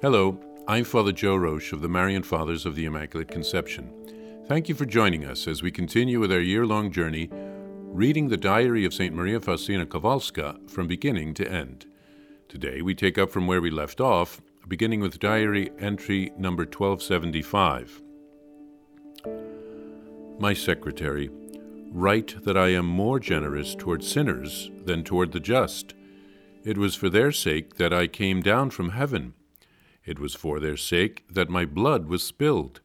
Hello, I'm Father Joe Roesch of the Marian Fathers of the Immaculate Conception. Thank you for joining us as we continue with our year long journey reading the diary of St. Maria Faustina Kowalska from beginning to end. Today we take up from where we left off, beginning with diary entry number 1275. My secretary, write that I am more generous toward sinners than toward the just. It was for their sake that I came down from heaven. It was for their sake that my blood was spilled.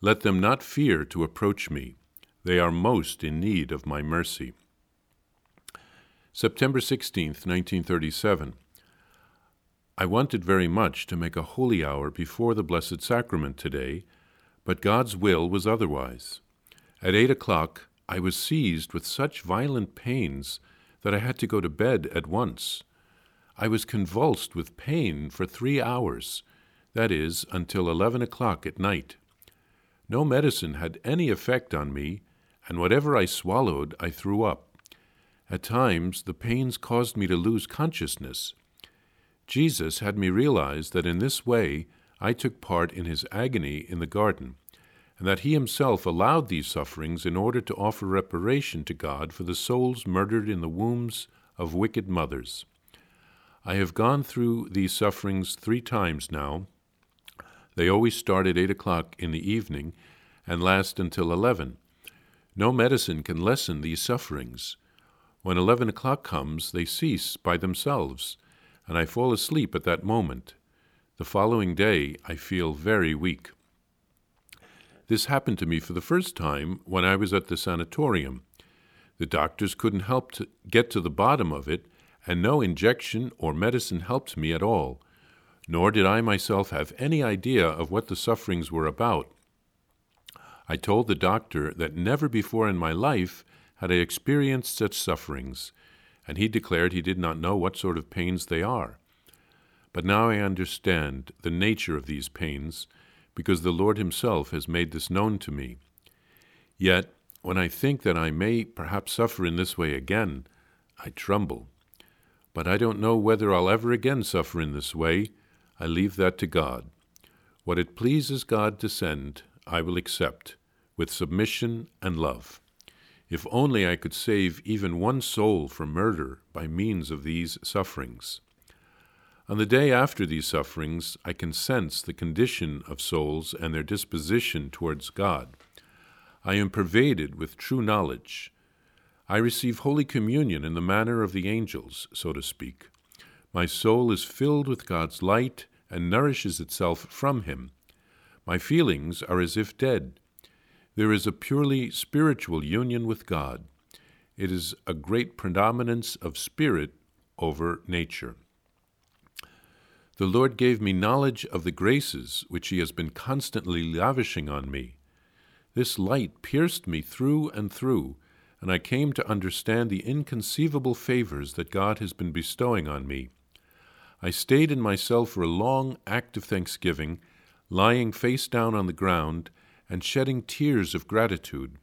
Let them not fear to approach me. They are most in need of my mercy. September 16th, 1937. I wanted very much to make a holy hour before the Blessed Sacrament today, but God's will was otherwise. At eight o'clock, I was seized with such violent pains that I had to go to bed at once. I was convulsed with pain for three hours, that is, until eleven o'clock at night. No medicine had any effect on me, and whatever I swallowed, I threw up. At times, the pains caused me to lose consciousness. Jesus had me realize that in this way I took part in his agony in the garden, and that he himself allowed these sufferings in order to offer reparation to God for the souls murdered in the wombs of wicked mothers. I have gone through these sufferings three times now. They always start at eight o'clock in the evening and last until eleven. No medicine can lessen these sufferings. When eleven o'clock comes, they cease by themselves, and I fall asleep at that moment. The following day, I feel very weak. This happened to me for the first time when I was at the sanatorium. The doctors couldn't help to get to the bottom of it, and no injection or medicine helped me at all. Nor did I myself have any idea of what the sufferings were about. I told the doctor that never before in my life had I experienced such sufferings, and he declared he did not know what sort of pains they are. But now I understand the nature of these pains, because the Lord Himself has made this known to me. Yet, when I think that I may perhaps suffer in this way again, I tremble. But I don't know whether I'll ever again suffer in this way. I leave that to God. What it pleases God to send, I will accept, with submission and love. If only I could save even one soul from murder by means of these sufferings. On the day after these sufferings, I can sense the condition of souls and their disposition towards God. I am pervaded with true knowledge. I receive Holy Communion in the manner of the angels, so to speak. My soul is filled with God's light and nourishes itself from Him. My feelings are as if dead. There is a purely spiritual union with God. It is a great predominance of spirit over nature. The Lord gave me knowledge of the graces which He has been constantly lavishing on me. This light pierced me through and through, and I came to understand the inconceivable favors that God has been bestowing on me. I stayed in myself for a long act of thanksgiving lying face down on the ground and shedding tears of gratitude.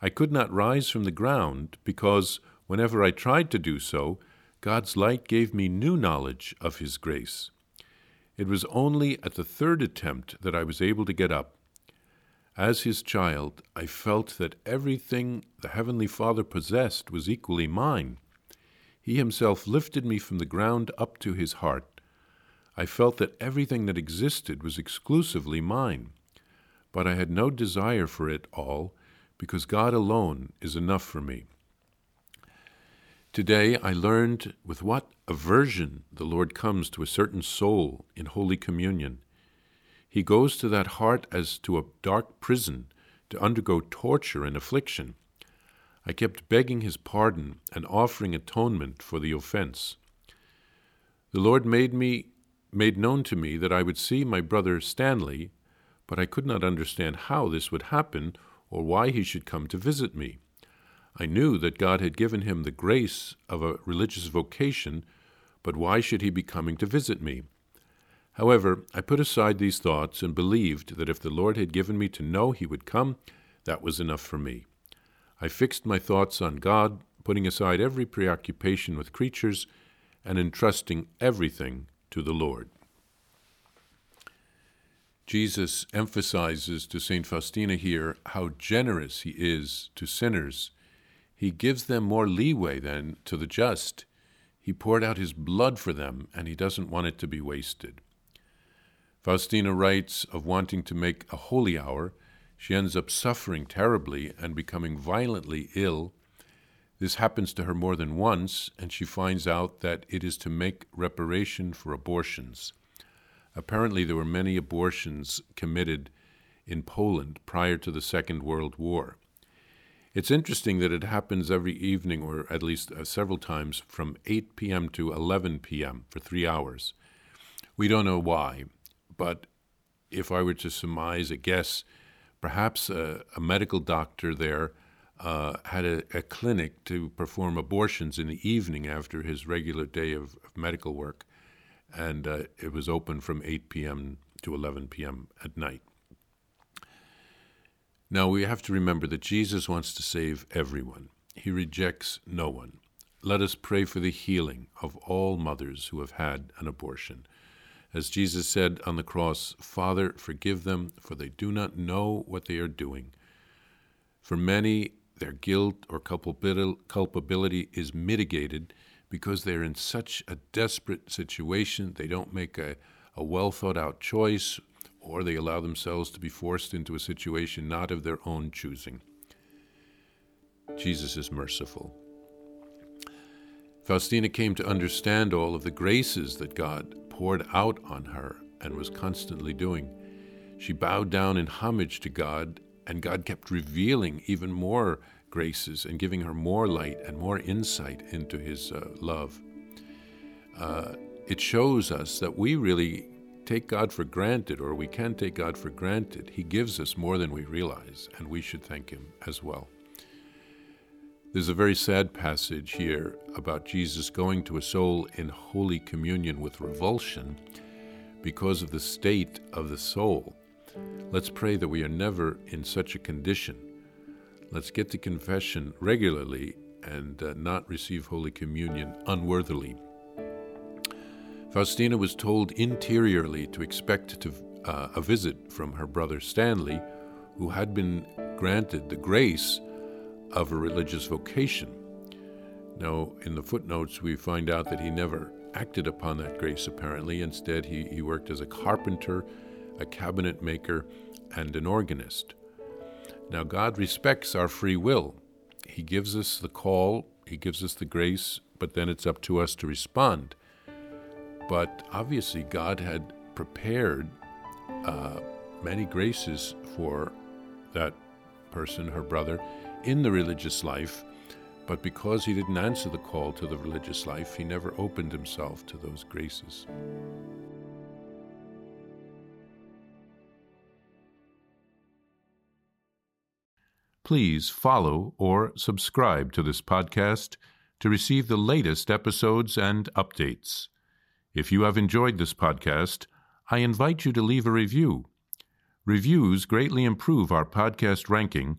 I could not rise from the ground because, whenever I tried to do so, God's light gave me new knowledge of His grace. It was only at the third attempt that I was able to get up. As His child, I felt that everything the Heavenly Father possessed was equally mine. He Himself lifted me from the ground up to His heart I felt that everything that existed was exclusively mine, but I had no desire for it all because God alone is enough for me. Today I learned with what aversion the Lord comes to a certain soul in Holy Communion. He goes to that heart as to a dark prison to undergo torture and affliction. I kept begging his pardon and offering atonement for the offense. The Lord made me made known to me that I would see my brother Stanley, but I could not understand how this would happen or why he should come to visit me. I knew that God had given him the grace of a religious vocation, but why should he be coming to visit me? However, I put aside these thoughts and believed that if the Lord had given me to know he would come, that was enough for me. I fixed my thoughts on God, putting aside every preoccupation with creatures and entrusting everything to the Lord. Jesus emphasizes to St. Faustina here how generous he is to sinners. He gives them more leeway than to the just. He poured out his blood for them, and he doesn't want it to be wasted. Faustina writes of wanting to make a holy hour. She ends up suffering terribly and becoming violently ill. This happens to her more than once, and she finds out that it is to make reparation for abortions. Apparently, there were many abortions committed in Poland prior to the Second World War. It's interesting that it happens every evening, or at least uh, several times, from 8 p.m. to 11 p.m. for three hours. We don't know why, but if I were to surmise a guess, perhaps a, a medical doctor there uh, had a, a, clinic to perform abortions in the evening after his regular day of, of medical work and uh, it was open from 8 p.m. to 11 p.m. at night. Now we have to remember that Jesus wants to save everyone. He rejects no one. Let us pray for the healing of all mothers who have had an abortion. As Jesus said on the cross, Father, forgive them, for they do not know what they are doing. For many, their guilt or culpability is mitigated because they're in such a desperate situation. They don't make a, a well thought out choice, or they allow themselves to be forced into a situation not of their own choosing. Jesus is merciful. Faustina came to understand all of the graces that God poured out on her and was constantly doing. She bowed down in homage to God, and God kept revealing even more graces and giving her more light and more insight into His uh, love. Uh, it shows us that we really take God for granted, or we can take God for granted. He gives us more than we realize, and we should thank Him as well. There's a very sad passage here about Jesus going to a soul in Holy Communion with revulsion because of the state of the soul. Let's pray that we are never in such a condition Let's get to confession regularly and uh, not receive Holy Communion unworthily. Faustina was told interiorly to expect to, uh, a visit from her brother Stanley, who had been granted the grace of a religious vocation. Now, in the footnotes, we find out that he never acted upon that grace, apparently. Instead, he, he worked as a carpenter, a cabinet maker, and an organist. Now, God respects our free will. He gives us the call, He gives us the grace, but then it's up to us to respond. But obviously, God had prepared uh, many graces for that person, her brother, in the religious life. But because he didn't answer the call to the religious life, he never opened himself to those graces. Please follow or subscribe to this podcast to receive the latest episodes and updates. If you have enjoyed this podcast, I invite you to leave a review. Reviews greatly improve our podcast ranking